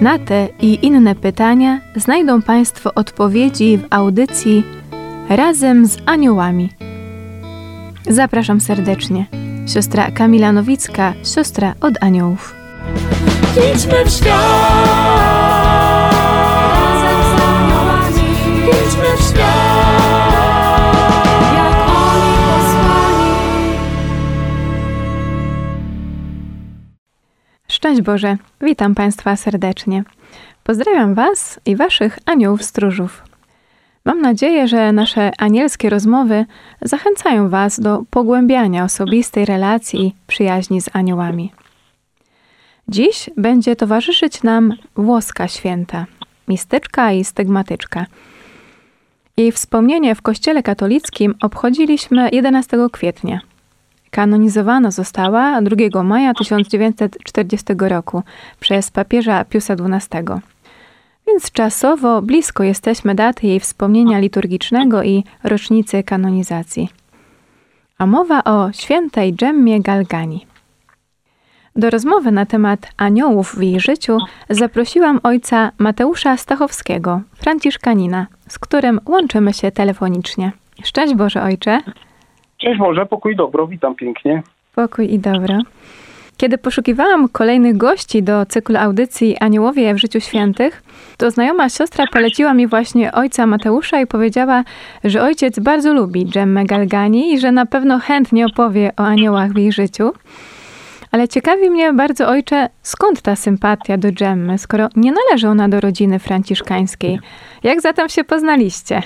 Na te i inne pytania znajdą Państwo odpowiedzi w audycji Razem z Aniołami. Zapraszam serdecznie. Siostra Kamila Nowicka, siostra od aniołów. Idźmy w świat. Szczęść Boże, witam Państwa serdecznie. Pozdrawiam Was i Waszych aniołów stróżów. Mam nadzieję, że nasze anielskie rozmowy zachęcają Was do pogłębiania osobistej relacji i przyjaźni z aniołami. Dziś będzie towarzyszyć nam włoska święta, mistyczka i stygmatyczka. Jej wspomnienie w Kościele katolickim obchodziliśmy 11 kwietnia. Kanonizowana została 2 maja 1940 roku przez papieża Piusa XII. Więc czasowo blisko jesteśmy daty jej wspomnienia liturgicznego i rocznicy kanonizacji. A mowa o świętej Dżemmie Galgani. Do rozmowy na temat aniołów w jej życiu zaprosiłam ojca Mateusza Stachowskiego, franciszkanina, z którym łączymy się telefonicznie. Szczęść Boże, ojcze. Cześć Boże, pokój dobro, witam pięknie. Pokój i dobro. Kiedy poszukiwałam kolejnych gości do cyklu audycji Aniołowie w życiu świętych, to znajoma siostra poleciła mi właśnie ojca Mateusza i powiedziała, że ojciec bardzo lubi Dżemmę Galgani i że na pewno chętnie opowie o aniołach w jej życiu. Ale ciekawi mnie bardzo, ojcze, skąd ta sympatia do Dżemmy, skoro nie należy ona do rodziny franciszkańskiej. Jak zatem się poznaliście?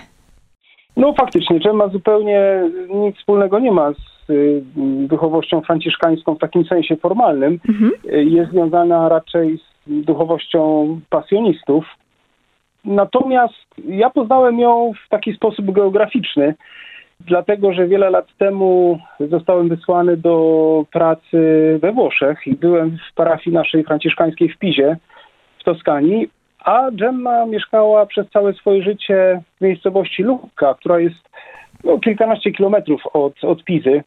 No faktycznie, Dżemma zupełnie nic wspólnego nie ma z y, duchowością franciszkańską w takim sensie formalnym. Mhm. Y, Jest związana raczej z duchowością pasjonistów. Natomiast ja poznałem ją w taki sposób geograficzny, dlatego że wiele lat temu zostałem wysłany do pracy we Włoszech i byłem w parafii naszej franciszkańskiej w Pizie w Toskanii, a Gemma mieszkała przez całe swoje życie w miejscowości Lucca, która jest no, kilkanaście kilometrów od, od Pizy.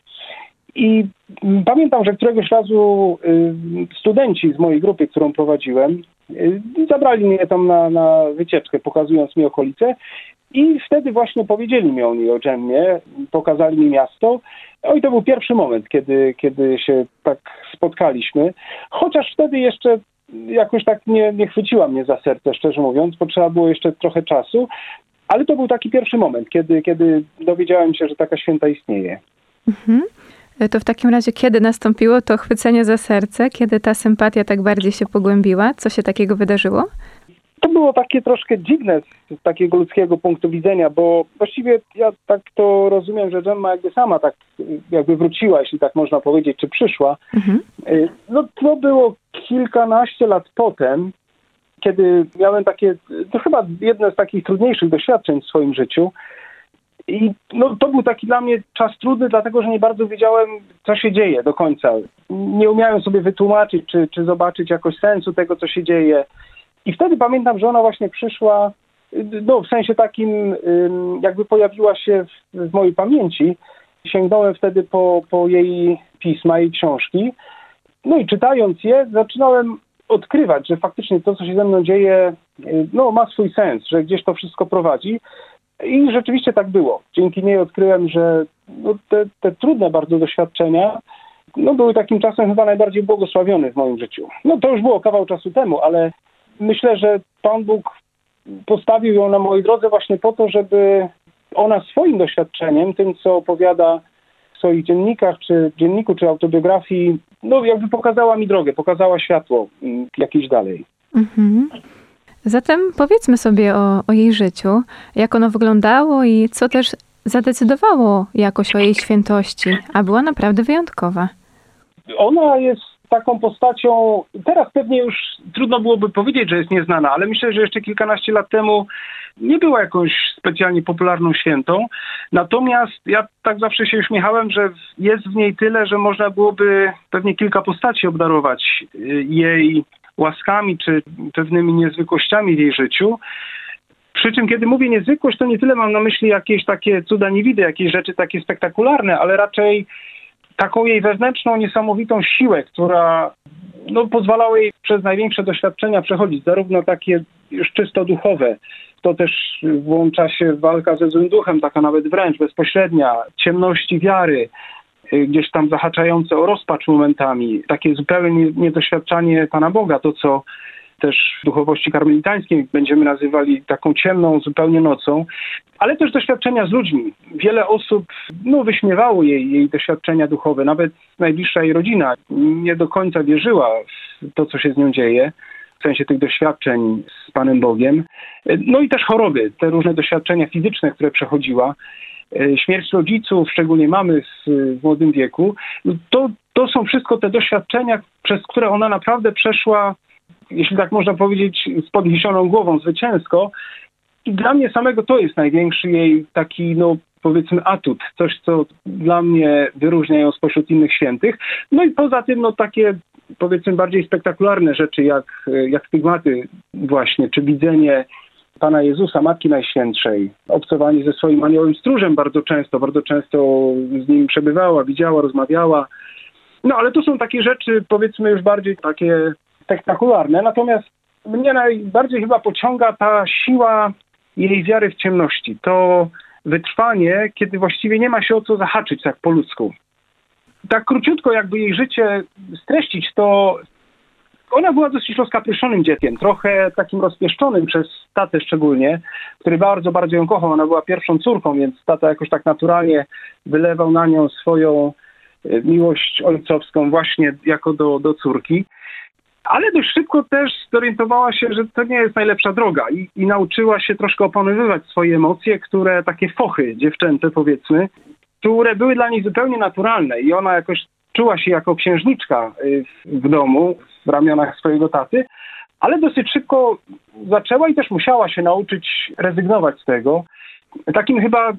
I mm, pamiętam, że któregoś razu y, studenci z mojej grupy, którą prowadziłem, y, zabrali mnie tam na, na wycieczkę, pokazując mi okolice. I wtedy właśnie powiedzieli mi oni o Dżemmie, pokazali mi miasto. No i to był pierwszy moment, kiedy, kiedy się tak spotkaliśmy. Chociaż wtedy jeszcze jakoś tak nie, nie chwyciła mnie za serce, szczerze mówiąc, bo trzeba było jeszcze trochę czasu. Ale to był taki pierwszy moment, kiedy, kiedy dowiedziałem się, że taka święta istnieje. Mhm. To w takim razie, kiedy nastąpiło to chwycenie za serce, kiedy ta sympatia tak bardziej się pogłębiła? Co się takiego wydarzyło? To było takie troszkę dziwne z takiego ludzkiego punktu widzenia, bo właściwie ja tak to rozumiem, że Gemma jakby sama tak jakby wróciła, jeśli tak można powiedzieć, czy przyszła. Mhm. Y, No to było kilkanaście lat potem, kiedy miałem takie, to chyba jedno z takich trudniejszych doświadczeń w swoim życiu. I no, to był taki dla mnie czas trudny, dlatego że nie bardzo wiedziałem, co się dzieje do końca. Nie umiałem sobie wytłumaczyć, czy, czy zobaczyć jakoś sensu tego, co się dzieje. I wtedy pamiętam, że ona właśnie przyszła, no w sensie takim, jakby pojawiła się w, w mojej pamięci. Sięgnąłem wtedy po, po jej pisma, jej książki. No i czytając je, zaczynałem odkrywać, że faktycznie to, co się ze mną dzieje, y, no, ma swój sens, że gdzieś to wszystko prowadzi. I rzeczywiście tak było. Dzięki niej odkryłem, że no, te, te trudne bardzo doświadczenia no, były takim czasem chyba najbardziej błogosławiony w moim życiu. No to już było kawał czasu temu, ale myślę, że Pan Bóg postawił ją na mojej drodze właśnie po to, żeby ona swoim doświadczeniem, tym co opowiada w swoich dziennikach, czy dzienniku, czy autobiografii, no jakby pokazała mi drogę, pokazała światło jakieś dalej. Mhm. Zatem powiedzmy sobie o, o jej życiu, jak ono wyglądało i co też zadecydowało jakoś o jej świętości, a była naprawdę wyjątkowa. Ona jest taką postacią, teraz pewnie już trudno byłoby powiedzieć, że jest nieznana, ale myślę, że jeszcze kilkanaście lat temu nie była jakąś specjalnie popularną świętą. Natomiast ja tak zawsze się uśmiechałem, że jest w niej tyle, że można byłoby pewnie kilka postaci obdarować y, jej łaskami czy pewnymi niezwykłościami w jej życiu. Przy czym, kiedy mówię niezwykłość, to nie tyle mam na myśli jakieś takie cuda niewidy, jakieś rzeczy takie spektakularne, ale raczej taką jej wewnętrzną, niesamowitą siłę, która no, pozwalała jej przez największe doświadczenia przechodzić, zarówno takie już czysto duchowe, to też włącza się walka ze złym duchem, taka nawet wręcz bezpośrednia, ciemności wiary, y, gdzieś tam zahaczające o rozpacz momentami, takie zupełnie niedoświadczanie Pana Boga, to co też w duchowości karmelitańskiej będziemy nazywali taką ciemną zupełnie nocą, ale też doświadczenia z ludźmi. Wiele osób no, wyśmiewało jej, jej doświadczenia duchowe, nawet najbliższa jej rodzina nie do końca wierzyła w to, co się z nią dzieje w sensie tych doświadczeń z Panem Bogiem. No i też choroby, te różne doświadczenia fizyczne, które przechodziła. Śmierć rodziców, szczególnie mamy w, młodym wieku, to, to są wszystko te doświadczenia, przez które ona naprawdę przeszła jeśli tak można powiedzieć, z podniesioną głową zwycięsko. I dla mnie samego to jest największy jej taki, no powiedzmy, atut, coś, co dla mnie wyróżnia ją spośród innych świętych. No i poza tym, no takie powiedzmy bardziej spektakularne rzeczy, jak, jak stygmaty właśnie, czy widzenie Pana Jezusa, Matki Najświętszej, obcowanie ze swoim aniołem stróżem bardzo często, bardzo często z nim przebywała, widziała, rozmawiała. No ale to są takie rzeczy, powiedzmy już bardziej takie spektakularne, natomiast mnie najbardziej chyba pociąga ta siła jej wiary w ciemności. To wytrwanie, kiedy właściwie nie ma się o co zahaczyć tak po ludzku. Tak króciutko jakby jej życie streścić, to ona była dosyć rozkapryszonym dzieckiem, trochę takim rozpieszczonym przez tatę szczególnie, który bardzo, bardzo ją kochał. Ona była pierwszą córką, więc tata jakoś tak naturalnie wylewał na nią swoją e, miłość ojcowską właśnie jako do, do córki ale dość szybko też zorientowała się, że to nie jest najlepsza droga i, i nauczyła się troszkę opanowywać swoje emocje, które takie fochy dziewczęce powiedzmy, które były dla niej zupełnie naturalne i ona jakoś czuła się jako księżniczka y, w domu, w ramionach swojego taty, ale dosyć szybko zaczęła i też musiała się nauczyć rezygnować z tego. Takim chyba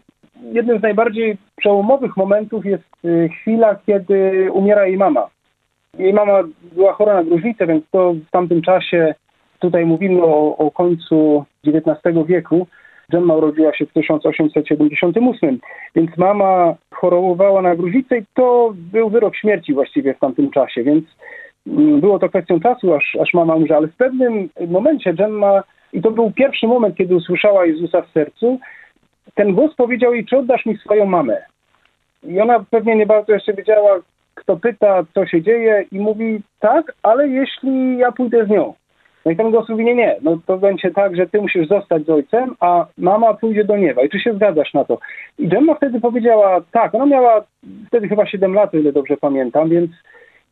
jednym z najbardziej przełomowych momentów jest y, chwila, kiedy umiera jej mama. Jej mama była chora na gruźlicę, więc to w tamtym czasie, tutaj mówimy o, o końcu XIX wieku, Gemma urodziła się w 1878, więc mama chorowała na gruźlicę i to był wyrok śmierci właściwie w tamtym czasie, więc mm, było to kwestią czasu, aż, aż mama umrze, ale w pewnym momencie Gemma, i to był pierwszy moment, kiedy usłyszała Jezusa w sercu, ten głos powiedział jej, czy oddasz mi swoją mamę? I ona pewnie nie bardzo jeszcze wiedziała, kto pyta, co się dzieje i mówi tak, ale jeśli ja pójdę z nią. No i ten głos mówi, nie, nie, no to będzie tak, że ty musisz zostać z ojcem, a mama pójdzie do nieba. I czy się zgadzasz na to? I Gemma wtedy powiedziała tak, ona miała wtedy chyba 7 lat, ile dobrze pamiętam, więc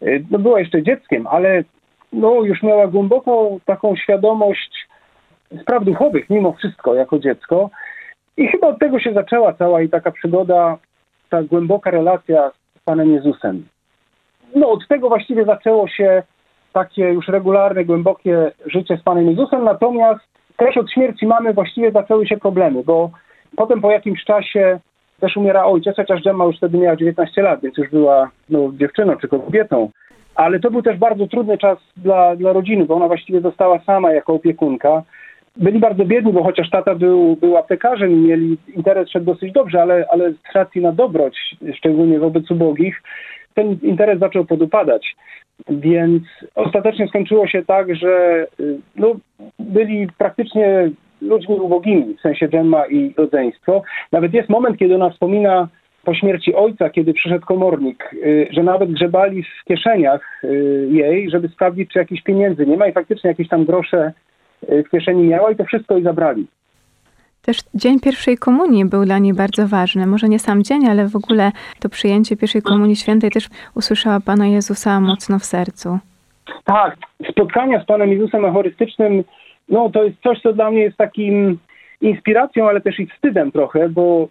y, no, była jeszcze dzieckiem, ale no, już miała głęboką taką świadomość spraw duchowych mimo wszystko jako dziecko. I chyba od tego się zaczęła cała i taka przygoda, ta głęboka relacja z Panem Jezusem no od tego właściwie zaczęło się takie już regularne, głębokie życie z Panem Jezusem, natomiast też od śmierci mamy właściwie zaczęły się problemy, bo potem po jakimś czasie też umiera ojciec, chociaż Gemma już wtedy miała 19 lat, więc już była no, dziewczyną czy kobietą. Ale to był też bardzo trudny czas dla, dla rodziny, bo ona właściwie została sama jako opiekunka. Byli bardzo biedni, bo chociaż tata był, był aptekarzem i mieli interes szedł dosyć dobrze, ale, ale z racji na dobroć, szczególnie wobec ubogich, ten interes zaczął podupadać. Więc ostatecznie skończyło się tak, że y, no, byli praktycznie ludźmi ubogimi, w sensie Gemma i rodzeństwo. Nawet jest moment, kiedy ona wspomina po śmierci ojca, kiedy przyszedł komornik, y, że nawet grzebali w kieszeniach y, jej, żeby sprawdzić, czy jakichś pieniędzy nie ma i faktycznie jakieś tam grosze w kieszeni miała i to wszystko jej zabrali. Też dzień pierwszej komunii był dla niej bardzo ważny. Może nie sam dzień, ale w ogóle to przyjęcie pierwszej komunii świętej też usłyszała Pana Jezusa mocno w sercu. Tak, spotkania z Panem Jezusem Eucharystycznym, no to jest coś, co dla mnie jest takim inspiracją, ale też i wstydem trochę, bo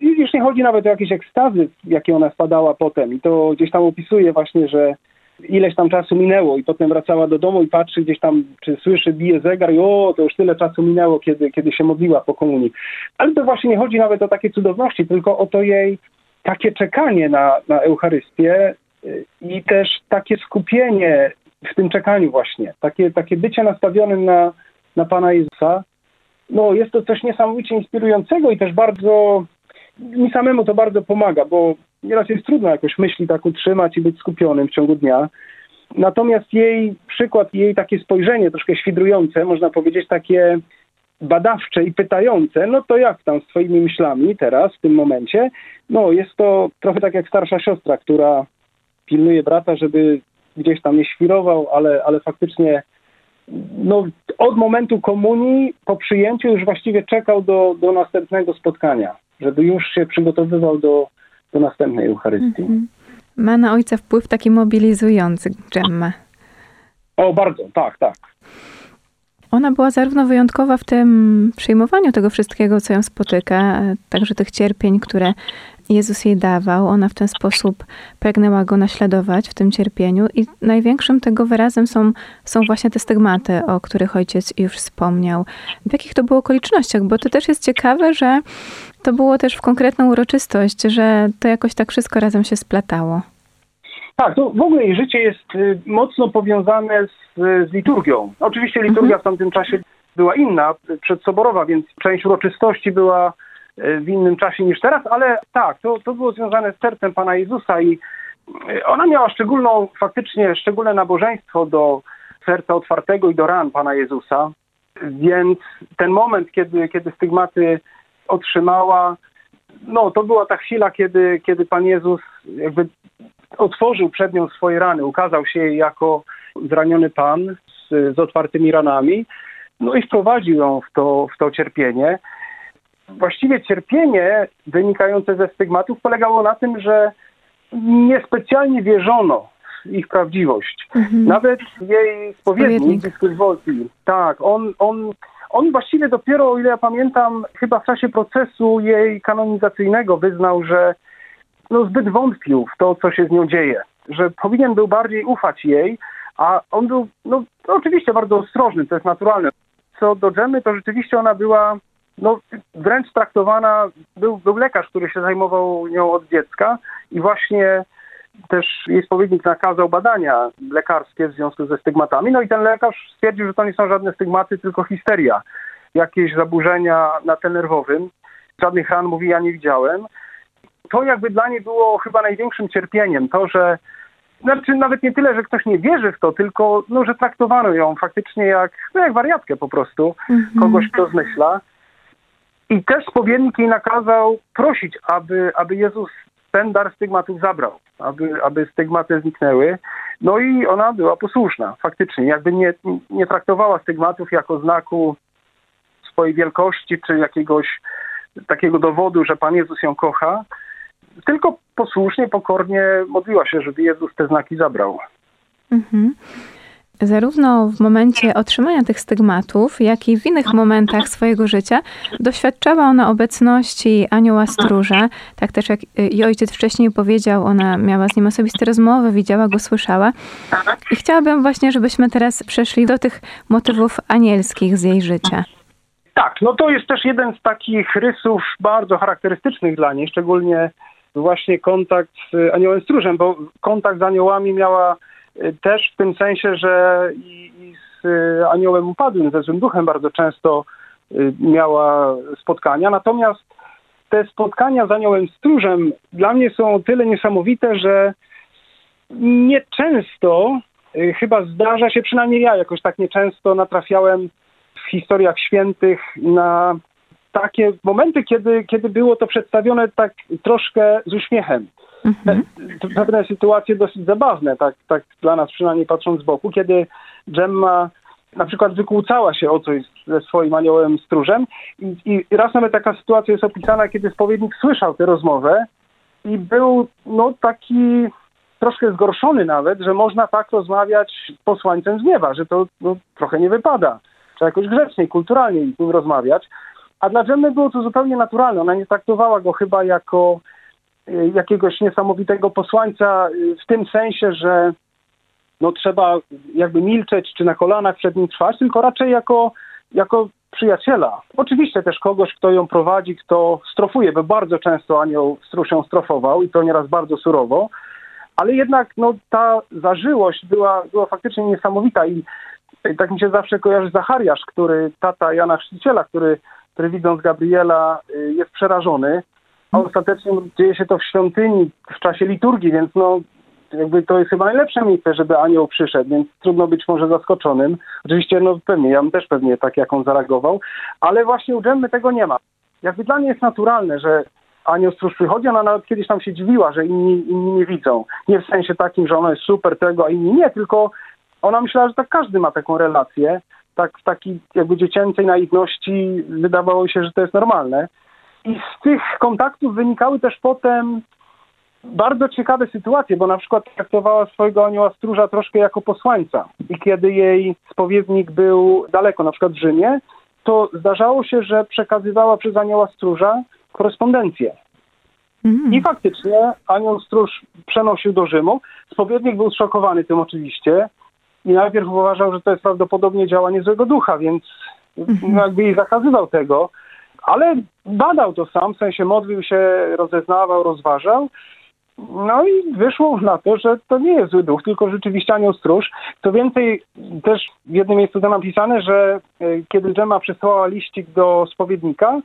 już nie chodzi nawet o jakieś ekstazy, jakie ona spadała potem. I to gdzieś tam opisuje właśnie, że ileś tam czasu minęło i potem wracała do domu i patrzy gdzieś tam, czy słyszy, bije zegar i o, to już tyle czasu minęło, kiedy, kiedy się modliła po komunii. Ale to właśnie nie chodzi nawet o takie cudowności, tylko o to jej takie czekanie na, na Eucharystię y, i też takie skupienie w tym czekaniu właśnie, takie, takie bycie nastawionym na, na Pana Jezusa, no jest to coś niesamowicie inspirującego i też bardzo, mi samemu to bardzo pomaga, bo nieraz jest trudno jakoś myśli tak utrzymać i być skupionym w ciągu dnia. Natomiast jej przykład, jej takie spojrzenie troszkę świdrujące, można powiedzieć takie badawcze i pytające, no to jak tam z myślami teraz, w tym momencie? No jest to trochę tak jak starsza siostra, która pilnuje brata, żeby gdzieś tam nie świrował, ale, ale faktycznie no, od momentu komunii po przyjęciu już właściwie czekał do, do następnego spotkania, żeby już się przygotowywał do, do następnej Eucharystii. Mhm. Ma na ojca wpływ taki mobilizujący Gemma. O, bardzo, tak, tak. Ona była zarówno wyjątkowa w tym przyjmowaniu tego wszystkiego, co ją spotyka, także tych cierpień, które Jezus jej dawał. Ona w ten sposób pragnęła go naśladować w tym cierpieniu i największym tego wyrazem są, są właśnie te stygmaty, o których ojciec już wspomniał. W jakich to było okolicznościach? Bo to też jest ciekawe, że to było też w konkretną uroczystość, że to jakoś tak wszystko razem się splatało. Tak, to w ogóle jej życie jest y, mocno powiązane z, z liturgią. Oczywiście liturgia Mhm. w tamtym czasie była inna, przedsoborowa, więc część uroczystości była w innym czasie niż teraz, ale tak, to, to było związane z sercem Pana Jezusa i y, ona miała szczególną, faktycznie szczególne nabożeństwo do serca otwartego i do ran Pana Jezusa, więc ten moment, kiedy, kiedy stygmaty otrzymała, no to była ta chwila, kiedy, kiedy Pan Jezus jakby otworzył przed nią swoje rany, ukazał się jej jako zraniony Pan z, z otwartymi ranami, no i wprowadził ją w to, w to cierpienie. Właściwie cierpienie wynikające ze stygmatów polegało na tym, że niespecjalnie wierzono w ich prawdziwość. Nawet jej spowiednik, Wolfi, tak, on, on, on właściwie dopiero, o ile ja pamiętam, chyba w czasie procesu jej kanonizacyjnego wyznał, że no, zbyt wątpił w to, co się z nią dzieje, że powinien był bardziej ufać jej, a on był, no oczywiście bardzo ostrożny, to jest naturalne. Co do Dżemy, to rzeczywiście ona była no, wręcz traktowana, był, był lekarz, który się zajmował nią od dziecka i właśnie też jej spowiednik nakazał badania lekarskie w związku ze stygmatami. No i ten lekarz stwierdził, że to nie są żadne stygmaty, tylko histeria, jakieś zaburzenia na tle nerwowym. Żadnych ran, mówi, ja nie widziałem. To jakby dla niej było chyba największym cierpieniem, to, że znaczy nawet nie tyle, że ktoś nie wierzy w to, tylko no, że traktowano ją faktycznie jak, no, jak wariatkę po prostu, kogoś, kto zmyśla. I też spowiednik jej nakazał prosić, aby, aby Jezus ten dar stygmatów zabrał, aby, aby stygmaty zniknęły. No i ona była posłuszna, faktycznie. Jakby nie, nie traktowała stygmatów jako znaku swojej wielkości, czy jakiegoś takiego dowodu, że Pan Jezus ją kocha, tylko posłusznie, pokornie modliła się, żeby Jezus te znaki zabrał. Mhm. Zarówno w momencie otrzymania tych stygmatów, jak i w innych momentach swojego życia doświadczała ona obecności anioła stróża. Tak też jak i ojciec wcześniej powiedział, ona miała z nim osobiste rozmowy, widziała go, słyszała. I chciałabym właśnie, żebyśmy teraz przeszli do tych motywów anielskich z jej życia. Tak, no to jest też jeden z takich rysów bardzo charakterystycznych dla niej, szczególnie właśnie kontakt z aniołem stróżem, bo kontakt z aniołami miała y, też w tym sensie, że i, i z y, aniołem upadłym, ze złym duchem bardzo często y, miała spotkania. Natomiast te spotkania z aniołem stróżem dla mnie są o tyle niesamowite, że nieczęsto, y, chyba zdarza się, przynajmniej ja jakoś tak nieczęsto natrafiałem w historiach świętych na takie momenty, kiedy, kiedy było to przedstawione tak troszkę z uśmiechem. Mhm. Pe- Pewne sytuacje dosyć zabawne, tak, tak dla nas przynajmniej patrząc z boku, kiedy Gemma na przykład wykłócała się o coś ze swoim aniołem stróżem i, i raz nawet taka sytuacja jest opisana, kiedy spowiednik słyszał tę rozmowę i był no taki troszkę zgorszony nawet, że można tak rozmawiać z posłańcem z nieba, że to no, trochę nie wypada. Trzeba jakoś grzeczniej, kulturalnie z nim rozmawiać. A dla Dżemmy było to zupełnie naturalne. Ona nie traktowała go chyba jako jakiegoś niesamowitego posłańca y, w tym sensie, że no trzeba jakby milczeć czy na kolanach przed nim trwać, tylko raczej jako, jako przyjaciela. Oczywiście też kogoś, kto ją prowadzi, kto strofuje, bo bardzo często anioł stróż ją strofował i to nieraz bardzo surowo, ale jednak no, ta zażyłość była, była faktycznie niesamowita i i tak mi się zawsze kojarzy Zachariasz, który, tata Jana Chrzciciela, który, który widząc Gabriela y, jest przerażony, a ostatecznie dzieje się to w świątyni, w czasie liturgii, więc no jakby to jest chyba najlepsze miejsce, żeby anioł przyszedł, więc trudno być może zaskoczonym. Oczywiście, no pewnie, ja bym też pewnie tak, jak on zareagował, ale właśnie u Dżemmy tego nie ma. Jakby dla mnie jest naturalne, że anioł stróż przychodzi, ona nawet kiedyś tam się dziwiła, że inni, inni nie widzą. Nie w sensie takim, że ono jest super tego, a inni nie, tylko ona myślała, że tak każdy ma taką relację. Tak w takiej jakby dziecięcej naiwności wydawało się, że to jest normalne. I z tych kontaktów wynikały też potem bardzo ciekawe sytuacje, bo na przykład traktowała swojego anioła stróża troszkę jako posłańca. I kiedy jej spowiednik był daleko, na przykład w Rzymie, to zdarzało się, że przekazywała przez anioła stróża korespondencję. Mhm. I faktycznie anioł stróż przenosił do Rzymu. Spowiednik był zszokowany tym oczywiście i najpierw uważał, że to jest prawdopodobnie działanie złego ducha, więc no, jakby jej zakazywał tego, ale badał to sam, w sensie modlił się, rozeznawał, rozważał. No i wyszło na to, że to nie jest zły duch, tylko rzeczywiście anioł stróż. Co więcej, też w jednym miejscu to napisane, że e, kiedy Dżema przesłała liścik do spowiednika,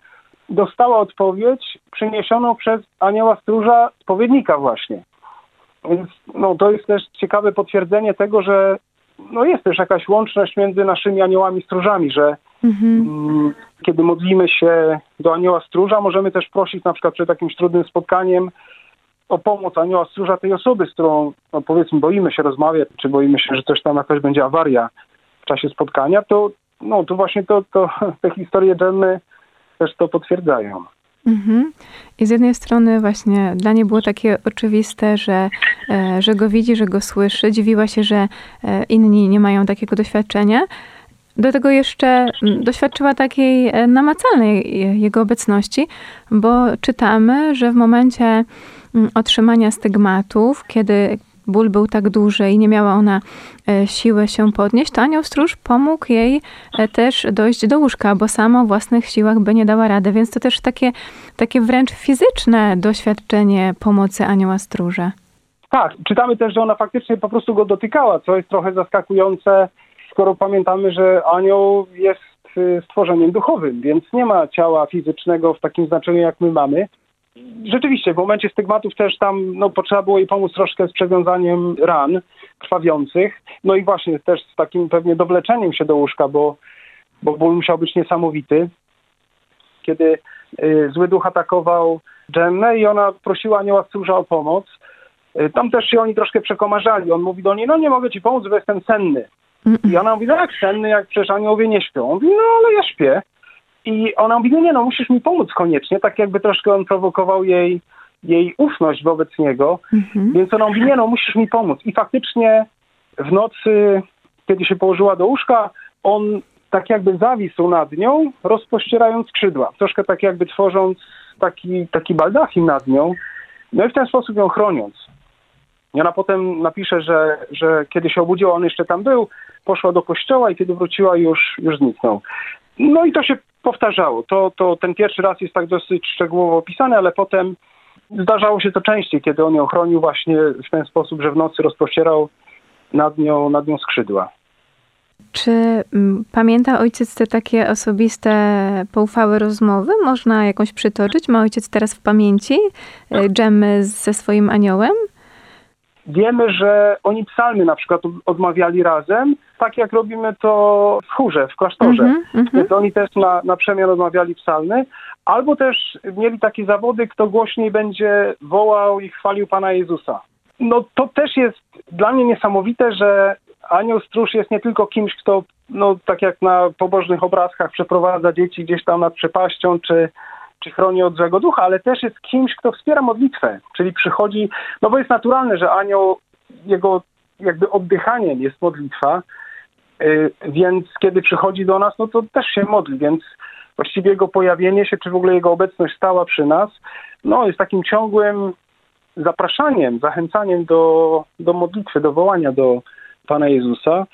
dostała odpowiedź przyniesioną przez anioła stróża spowiednika właśnie. Więc no, to jest też ciekawe potwierdzenie tego, że no, jest też jakaś łączność między naszymi aniołami stróżami, że Mhm. mm, kiedy modlimy się do anioła stróża, możemy też prosić na przykład przed jakimś trudnym spotkaniem o pomoc anioła stróża tej osoby, z którą no, powiedzmy boimy się rozmawiać, czy boimy się, że coś tam jakaś będzie awaria w czasie spotkania, to no to właśnie to, to te historie Dżemmy też to potwierdzają. Mhm. I z jednej strony właśnie dla niej było takie oczywiste, że, e, że go widzi, że go słyszy. Dziwiła się, że e, inni nie mają takiego doświadczenia. Do tego jeszcze mm, doświadczyła takiej e, namacalnej e, jego obecności, bo czytamy, że w momencie mm, otrzymania stygmatów, kiedy ból był tak duży i nie miała ona e, siły się podnieść, to anioł stróż pomógł jej też dojść do łóżka, bo sama o własnych siłach by nie dała rady, więc to też takie, takie wręcz fizyczne doświadczenie pomocy anioła stróża. Tak, czytamy też, że ona faktycznie po prostu go dotykała, co jest trochę zaskakujące, skoro pamiętamy, że anioł jest y, stworzeniem duchowym, więc nie ma ciała fizycznego w takim znaczeniu, jak my mamy. Rzeczywiście, w momencie stygmatów też tam no, potrzeba było jej pomóc troszkę z przewiązaniem ran krwawiących. No i właśnie też z takim pewnie dowleczeniem się do łóżka, bo, bo ból musiał być niesamowity. Kiedy y, zły duch atakował Dżemmę i ona prosiła anioła stróża o pomoc, y, tam też się oni troszkę przekomarzali. On mówi do niej, no nie mogę ci pomóc, bo jestem senny. I ona mówi, no jak senny, jak przecież aniołowie nie śpią. On mówi, no ale ja śpię. I ona mówi, no nie no, musisz mi pomóc koniecznie. Tak jakby troszkę on prowokował jej, jej ufność wobec niego. Mhm. Więc ona mówi, nie no, musisz mi pomóc. I faktycznie w nocy, kiedy się położyła do łóżka, on tak jakby zawisł nad nią, rozpościerając skrzydła. Troszkę tak jakby tworząc taki, taki baldachim nad nią. No i w ten sposób ją chroniąc. I ona potem napisze, że, że kiedy się obudziła, on jeszcze tam był, poszła do kościoła i kiedy wróciła, już, już zniknął. No i to się powtarzało. To, to ten pierwszy raz jest tak dosyć szczegółowo opisany, ale potem zdarzało się to częściej, kiedy on ją chronił właśnie w ten sposób, że w nocy rozpościerał nad nią, nad nią skrzydła. Czy mm, pamięta ojciec te takie osobiste, poufałe rozmowy? Można jakąś przytoczyć? Ma ojciec teraz w pamięci e, dżemy ze swoim aniołem? Wiemy, że oni psalmy na przykład odmawiali razem, tak jak robimy to w chórze, w klasztorze. Mhm, mhm. Więc oni też na, na przemian odmawiali psalmy, albo też mieli takie zawody, kto głośniej będzie wołał i chwalił Pana Jezusa. No to też jest dla mnie niesamowite, że anioł stróż jest nie tylko kimś, kto, no tak jak na pobożnych obrazkach przeprowadza dzieci gdzieś tam nad przepaścią, czy, czy chroni od złego ducha, ale też jest kimś, kto wspiera modlitwę, czyli przychodzi, no bo jest naturalne, że anioł, jego jakby oddychaniem jest modlitwa, y, więc kiedy przychodzi do nas, no to też się modli, więc właściwie jego pojawienie się, czy w ogóle jego obecność stała przy nas, no jest takim ciągłym zapraszaniem, zachęcaniem do, do modlitwy, do wołania do, Pana Jezusa.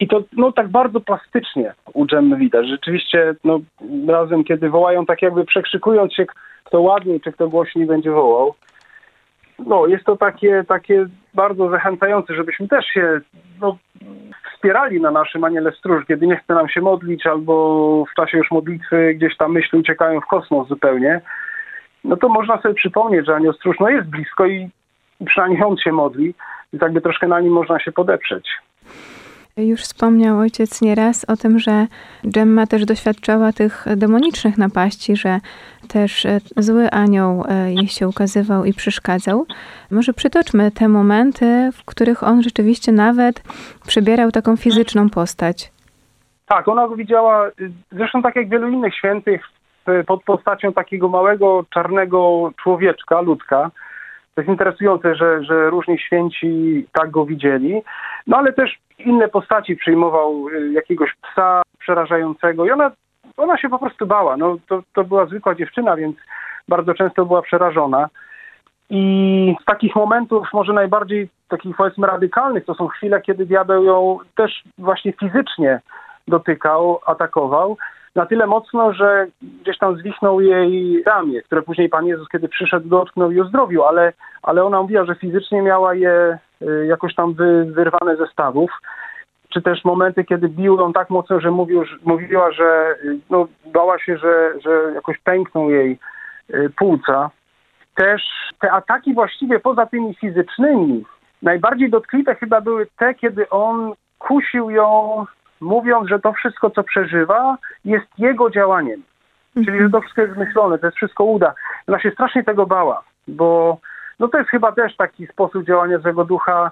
I to no, tak bardzo plastycznie u Dżemmy widać. Rzeczywiście no, razem, kiedy wołają, tak jakby przekrzykując się, kto ładniej czy kto głośniej będzie wołał. No, jest to takie, takie bardzo zachęcające, żebyśmy też się no, wspierali na naszym aniele stróż, kiedy nie chce nam się modlić albo w czasie już modlitwy gdzieś tam myśli uciekają w kosmos zupełnie. No to można sobie przypomnieć, że anioł stróż no, jest blisko i przynajmniej on się modli i tak by troszkę na nim można się podeprzeć. Już wspomniał ojciec nieraz o tym, że Gemma też doświadczała tych demonicznych napaści, że też e, zły anioł e, jej się ukazywał i przeszkadzał. Może przytoczmy te momenty, w których on rzeczywiście nawet przybierał taką fizyczną postać. Tak, ona go widziała, y, zresztą tak jak wielu innych świętych, pod postacią takiego małego, czarnego człowieczka, ludka. To jest interesujące, że, że różni święci tak go widzieli. No ale też inne postaci przyjmował, y, jakiegoś psa przerażającego i ona, ona się po prostu bała. No, to, to była zwykła dziewczyna, więc bardzo często była przerażona. I z takich momentów, może najbardziej takich powiedzmy radykalnych, to są chwile, kiedy diabeł ją też właśnie fizycznie dotykał, atakował. Na tyle mocno, że gdzieś tam zwichnął jej ramię, które później Pan Jezus, kiedy przyszedł, dotknął i uzdrowił, ale, ale ona mówiła, że fizycznie miała je y, jakoś tam wy, wyrwane ze stawów. Czy też momenty, kiedy bił ją tak mocno, że mówił, mówiła, że y, no, bała się, że, że jakoś pękną jej y, płuca. Też te ataki właściwie poza tymi fizycznymi, najbardziej dotkliwe chyba były te, kiedy on kusił ją, mówiąc, że to wszystko, co przeżywa, jest jego działaniem. Czyli, że to wszystko jest zmyślone, to jest wszystko uda. Ona się strasznie tego bała, bo no to jest chyba też taki sposób działania złego ducha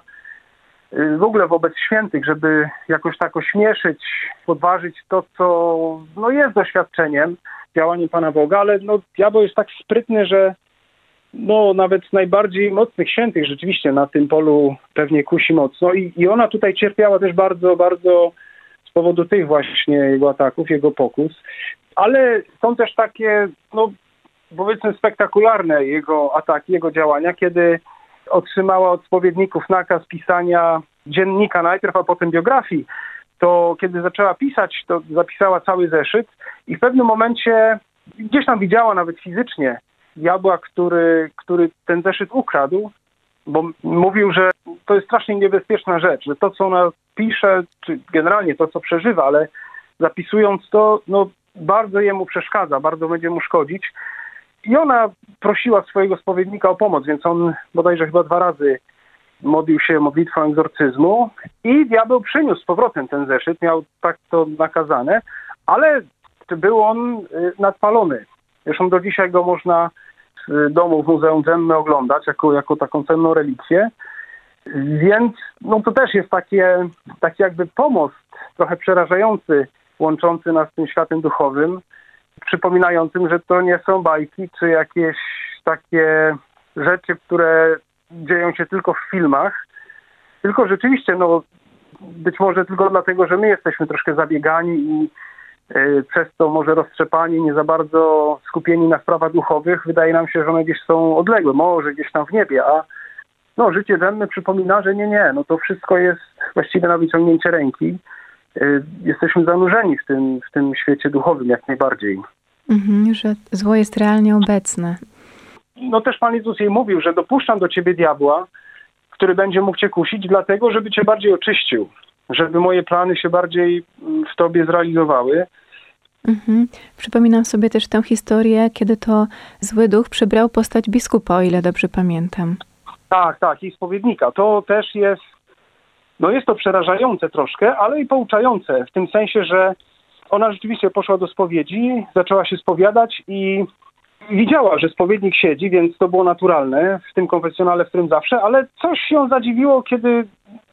y, w ogóle wobec świętych, żeby jakoś tak ośmieszyć, podważyć to, co no jest doświadczeniem, działaniem Pana Boga, ale no diabeł jest tak sprytny, że no nawet najbardziej mocnych świętych rzeczywiście na tym polu pewnie kusi mocno i, i ona tutaj cierpiała też bardzo, bardzo powodu tych właśnie jego ataków, jego pokus, ale są też takie, no powiedzmy spektakularne jego ataki, jego działania, kiedy otrzymała od spowiedników nakaz pisania dziennika najpierw, a potem biografii, to kiedy zaczęła pisać, to zapisała cały zeszyt i w pewnym momencie gdzieś tam widziała nawet fizycznie diabła, który, który ten zeszyt ukradł, bo mówił, że to jest strasznie niebezpieczna rzecz, że to, co ona pisze, czy generalnie to, co przeżywa, ale zapisując to, no bardzo jemu przeszkadza, bardzo będzie mu szkodzić. I ona prosiła swojego spowiednika o pomoc, więc on bodajże chyba dwa razy modlił się modlitwą egzorcyzmu i diabeł przyniósł z powrotem ten zeszyt, miał tak to nakazane, ale był on y, nadpalony. Zresztą do dzisiaj go można domu w Muzeum Dżemmy oglądać jako, jako taką cenną relikwię. Więc no to też jest takie, taki jakby pomost trochę przerażający, łączący nas z tym światem duchowym, przypominającym, że to nie są bajki czy jakieś takie rzeczy, które dzieją się tylko w filmach, tylko rzeczywiście, no być może tylko dlatego, że my jesteśmy troszkę zabiegani i y, przez to może roztrzepani, nie za bardzo skupieni na sprawach duchowych, wydaje nam się, że one gdzieś są odległe, może gdzieś tam w niebie, a no, życie dżemmy przypomina, że nie, nie, no to wszystko jest właściwie na wyciągnięcie ręki. Y, Jesteśmy zanurzeni w tym, w tym świecie duchowym jak najbardziej. Mhm, że zło jest realnie obecne. No też Pan Jezus jej mówił, że dopuszczam do ciebie diabła, który będzie mógł cię kusić, dlatego, żeby cię bardziej oczyścił, żeby moje plany się bardziej mm, w tobie zrealizowały. Mhm. Przypominam sobie też tę historię, kiedy to zły duch przybrał postać biskupa, o ile dobrze pamiętam. Tak, tak, i spowiednika. To też jest, no jest to przerażające troszkę, ale i pouczające, w tym sensie, że ona rzeczywiście poszła do spowiedzi, zaczęła się spowiadać i widziała, że spowiednik siedzi, więc to było naturalne w tym konfesjonale, w którym zawsze, ale coś ją zadziwiło, kiedy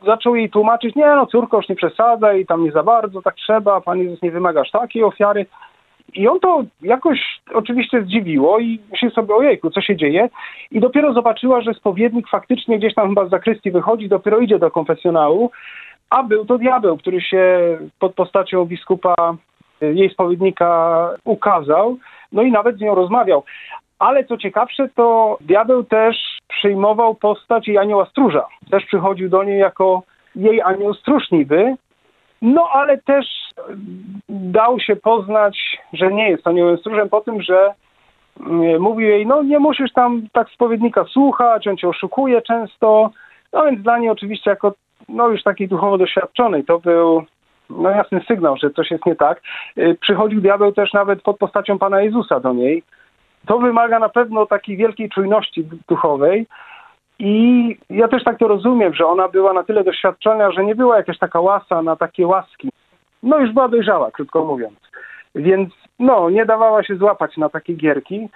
zaczął jej tłumaczyć, nie no córko, już nie przesadzaj, tam nie za bardzo, tak trzeba, Pan Jezus nie wymaga aż takiej ofiary. I on to jakoś oczywiście zdziwiło i myśli sobie, ojejku, co się dzieje? I dopiero zobaczyła, że spowiednik faktycznie gdzieś tam chyba z zakrystii wychodzi, dopiero idzie do konfesjonału, a był to diabeł, który się pod postacią biskupa, y, jej spowiednika ukazał, no i nawet z nią rozmawiał. Ale co ciekawsze, to diabeł też przyjmował postać jej anioła stróża. Też przychodził do niej jako, jej anioł stróż niby, no ale też dał się poznać, że nie jest aniołem stróżem po tym, że mm, mówił jej, no nie musisz tam tak spowiednika słuchać, on cię oszukuje często, no więc dla niej oczywiście jako no już takiej duchowo doświadczonej to był no jasny sygnał, że coś jest nie tak. Y, Przychodził diabeł też nawet pod postacią Pana Jezusa do niej. To wymaga na pewno takiej wielkiej czujności duchowej. I ja też tak to rozumiem, że ona była na tyle doświadczona, że nie była jakaś taka łasa na takie łaski. No już była dojrzała, krótko mówiąc. Więc no, nie dawała się złapać na takie gierki.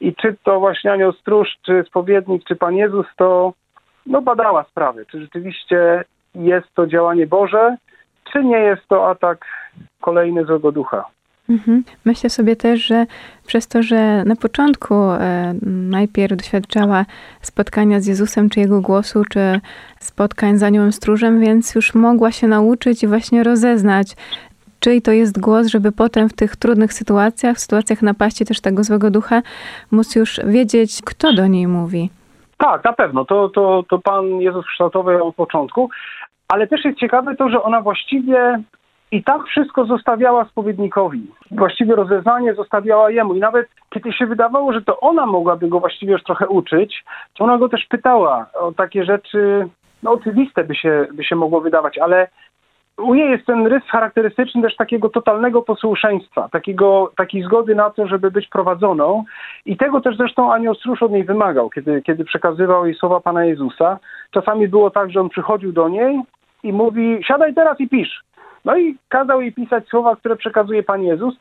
I czy to właśnie anioł stróż, czy spowiednik, czy Pan Jezus, to no badała sprawy. Czy rzeczywiście jest to działanie Boże, czy nie jest to atak kolejny złego ducha. Mhm. Myślę sobie też, że przez to, że na początku e, najpierw doświadczała spotkania z Jezusem, czy Jego głosu, czy spotkań z aniołem stróżem, więc już mogła się nauczyć i właśnie rozeznać, czyj to jest głos, żeby potem w tych trudnych sytuacjach, w sytuacjach napaści też tego złego ducha, móc już wiedzieć, kto do niej mówi. Tak, na pewno. To, to, to Pan Jezus kształtował od początku. Ale też jest ciekawe to, że ona właściwie i tak wszystko zostawiała spowiednikowi. Właściwie rozeznanie zostawiała jemu. I nawet kiedy się wydawało, że to ona mogłaby go właściwie już trochę uczyć, to ona go też pytała o takie rzeczy, no oczywiste by się, by się mogło wydawać, ale u niej jest ten rys charakterystyczny też takiego totalnego posłuszeństwa, takiego, takiej zgody na to, żeby być prowadzoną. I tego też zresztą anioł stróż od niej wymagał, kiedy, kiedy przekazywał jej słowa Pana Jezusa. Czasami było tak, że on przychodził do niej i mówi, siadaj teraz i pisz. No i kazał jej pisać słowa, które przekazuje Pan Jezus.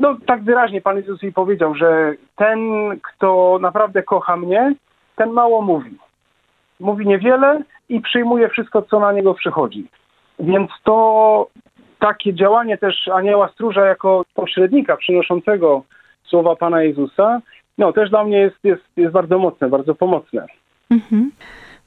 No tak wyraźnie Pan Jezus jej powiedział, że ten, kto naprawdę kocha mnie, ten mało mówi. Mówi niewiele i przyjmuje wszystko, co na niego przychodzi. Więc to takie działanie też anioła stróża jako pośrednika przynoszącego słowa Pana Jezusa, no też dla mnie jest, jest, jest bardzo mocne, bardzo pomocne. Mhm.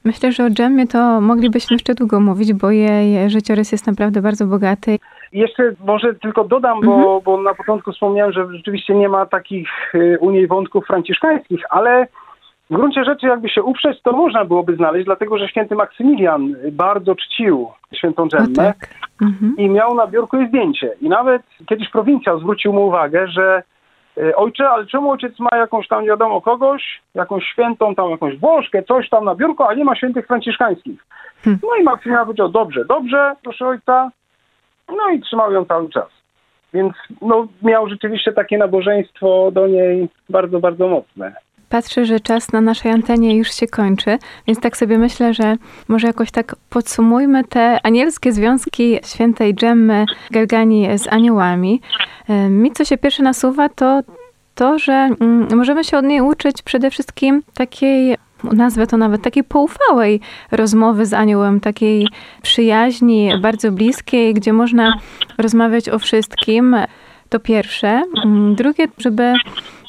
Myślę, że o Dżemmie to moglibyśmy jeszcze długo mówić, bo jej życiorys jest naprawdę bardzo bogaty. Jeszcze może tylko dodam, bo, Mhm. bo na początku wspomniałem, że rzeczywiście nie ma takich y, u niej wątków franciszkańskich, ale w gruncie rzeczy jakby się uprzeć, to można byłoby znaleźć, dlatego że święty Maksymilian bardzo czcił świętą Dżemmę tak. Mhm. i miał na biurku jej zdjęcie. I nawet kiedyś prowincjał zwrócił mu uwagę, że ojcze, ale czemu ojciec ma jakąś tam nie wiadomo kogoś, jakąś świętą tam jakąś Włoszkę, coś tam na biurku, a nie ma świętych franciszkańskich. Hmm. No i Maksymilian powiedział, dobrze, dobrze, proszę ojca. No i trzymał ją cały czas. Więc no, miał rzeczywiście takie nabożeństwo do niej bardzo, bardzo mocne. Patrzę, że czas na naszej antenie już się kończy, więc tak sobie myślę, że może jakoś tak podsumujmy te anielskie związki świętej Dżemmy Galgani z aniołami. Mi co się pierwsze nasuwa, to to, że mm, możemy się od niej uczyć przede wszystkim takiej, nazwę to nawet takiej poufałej rozmowy z aniołem, takiej przyjaźni bardzo bliskiej, gdzie można rozmawiać o wszystkim. To pierwsze. Mm, Drugie, żeby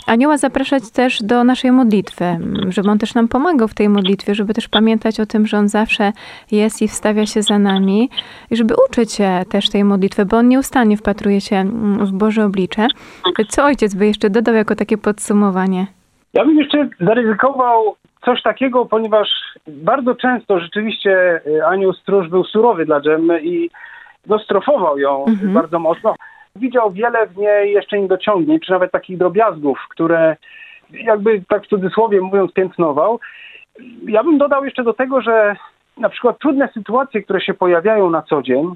anioła zapraszać też do naszej modlitwy, żeby on też nam pomagał w tej modlitwie, żeby też pamiętać o tym, że on zawsze jest i wstawia się za nami i żeby uczyć się też tej modlitwy, bo on nieustannie wpatruje się mm, w Boże oblicze. Co ojciec by jeszcze dodał jako takie podsumowanie? Ja bym jeszcze zaryzykował coś takiego, ponieważ bardzo często rzeczywiście y, anioł stróż był surowy dla Dżemmy i no, strofował ją Mhm. bardzo mocno. Widział wiele w niej jeszcze niedociągnięć, czy nawet takich drobiazgów, które jakby tak w cudzysłowie mówiąc piętnował. Ja bym dodał jeszcze do tego, że na przykład trudne sytuacje, które się pojawiają na co dzień,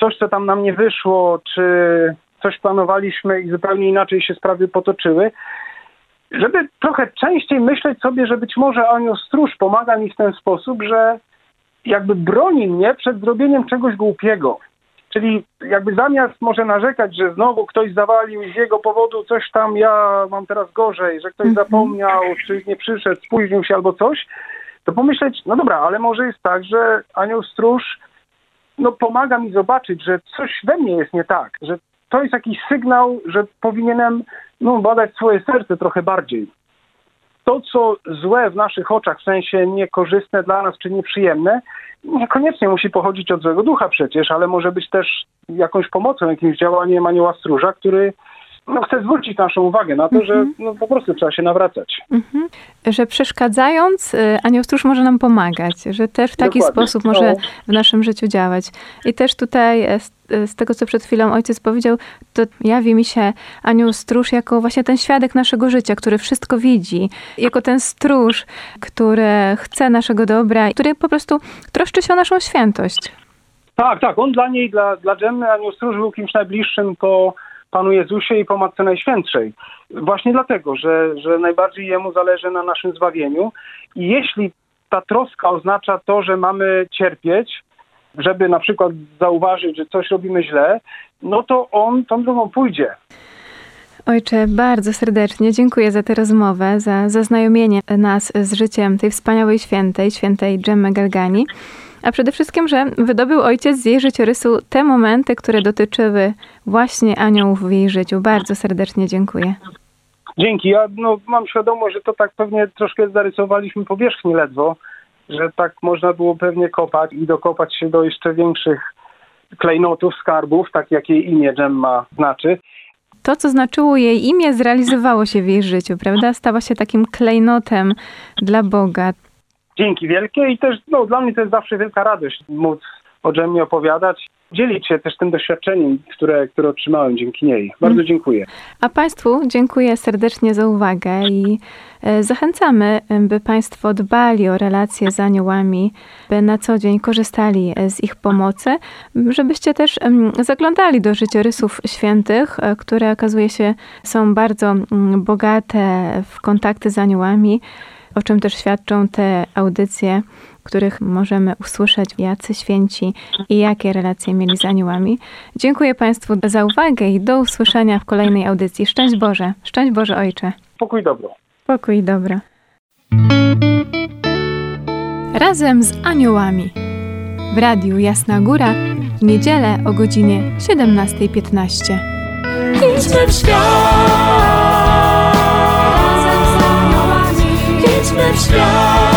coś, co tam nam nie wyszło, czy coś planowaliśmy i zupełnie inaczej się sprawy potoczyły, żeby trochę częściej myśleć sobie, że być może anioł stróż pomaga mi w ten sposób, że jakby broni mnie przed zrobieniem czegoś głupiego. Czyli jakby zamiast może narzekać, że znowu ktoś zawalił i z jego powodu coś tam ja mam teraz gorzej, że ktoś Mhm. zapomniał, czy nie przyszedł, spóźnił się albo coś, to pomyśleć, no dobra, ale może jest tak, że anioł stróż no, pomaga mi zobaczyć, że coś we mnie jest nie tak, że to jest jakiś sygnał, że powinienem no, badać swoje serce trochę bardziej. To, co złe w naszych oczach, w sensie niekorzystne dla nas czy nieprzyjemne, niekoniecznie musi pochodzić od złego ducha przecież, ale może być też jakąś pomocą, jakimś działaniem anioła stróża, który no, chcę zwrócić naszą uwagę na to, że no, po prostu trzeba się nawracać. Mhm. Że przeszkadzając, y, anioł stróż może nam pomagać, że też w taki Dokładnie. sposób może No. w naszym życiu działać. I też tutaj e, z, e, z tego, co przed chwilą ojciec powiedział, to jawi mi się anioł stróż jako właśnie ten świadek naszego życia, który wszystko widzi, jako ten stróż, który chce naszego dobra, który po prostu troszczy się o naszą świętość. Tak, tak. On dla niej, dla, dla Dżemmy Anioł Stróż był kimś najbliższym po Panu Jezusie i po Matce Najświętszej. Właśnie dlatego, że, że najbardziej Jemu zależy na naszym zbawieniu. I jeśli ta troska oznacza to, że mamy cierpieć, żeby na przykład zauważyć, że coś robimy źle, no to On tą drogą pójdzie. Ojcze, bardzo serdecznie dziękuję za tę rozmowę, za zaznajomienie nas z życiem tej wspaniałej świętej, świętej Dżemmy Galgani. A przede wszystkim, że wydobył ojciec z jej życiorysu te momenty, które dotyczyły właśnie aniołów w jej życiu. Bardzo serdecznie dziękuję. Dzięki. Ja no, mam świadomość, że to tak pewnie troszkę zarysowaliśmy powierzchni ledwo, że tak można było pewnie kopać i dokopać się do jeszcze większych klejnotów, skarbów, tak jak jej imię Dżemma znaczy. To, co znaczyło jej imię, zrealizowało się w jej życiu, prawda? Stała się takim klejnotem dla Boga. Dzięki wielkie i też no, dla mnie to jest zawsze wielka radość móc o Dżemmie opowiadać, dzielić się też tym doświadczeniem, które, które otrzymałem dzięki niej. Bardzo dziękuję. A Państwu dziękuję serdecznie za uwagę i e, zachęcamy, by Państwo dbali o relacje z aniołami, by na co dzień korzystali e, z ich pomocy, żebyście też zaglądali do życiorysów świętych, e, które okazuje się są bardzo mm, bogate w kontakty z aniołami, o czym też świadczą te audycje, w których możemy usłyszeć, jacy święci i jakie relacje mieli z aniołami. Dziękuję Państwu za uwagę i do usłyszenia w kolejnej audycji. Szczęść Boże, szczęść Boże Ojcze. Pokój dobro. Pokój i dobro. Razem z aniołami. W radiu Jasna Góra w niedzielę o godzinie 17.15. Idźmy w świat, sky.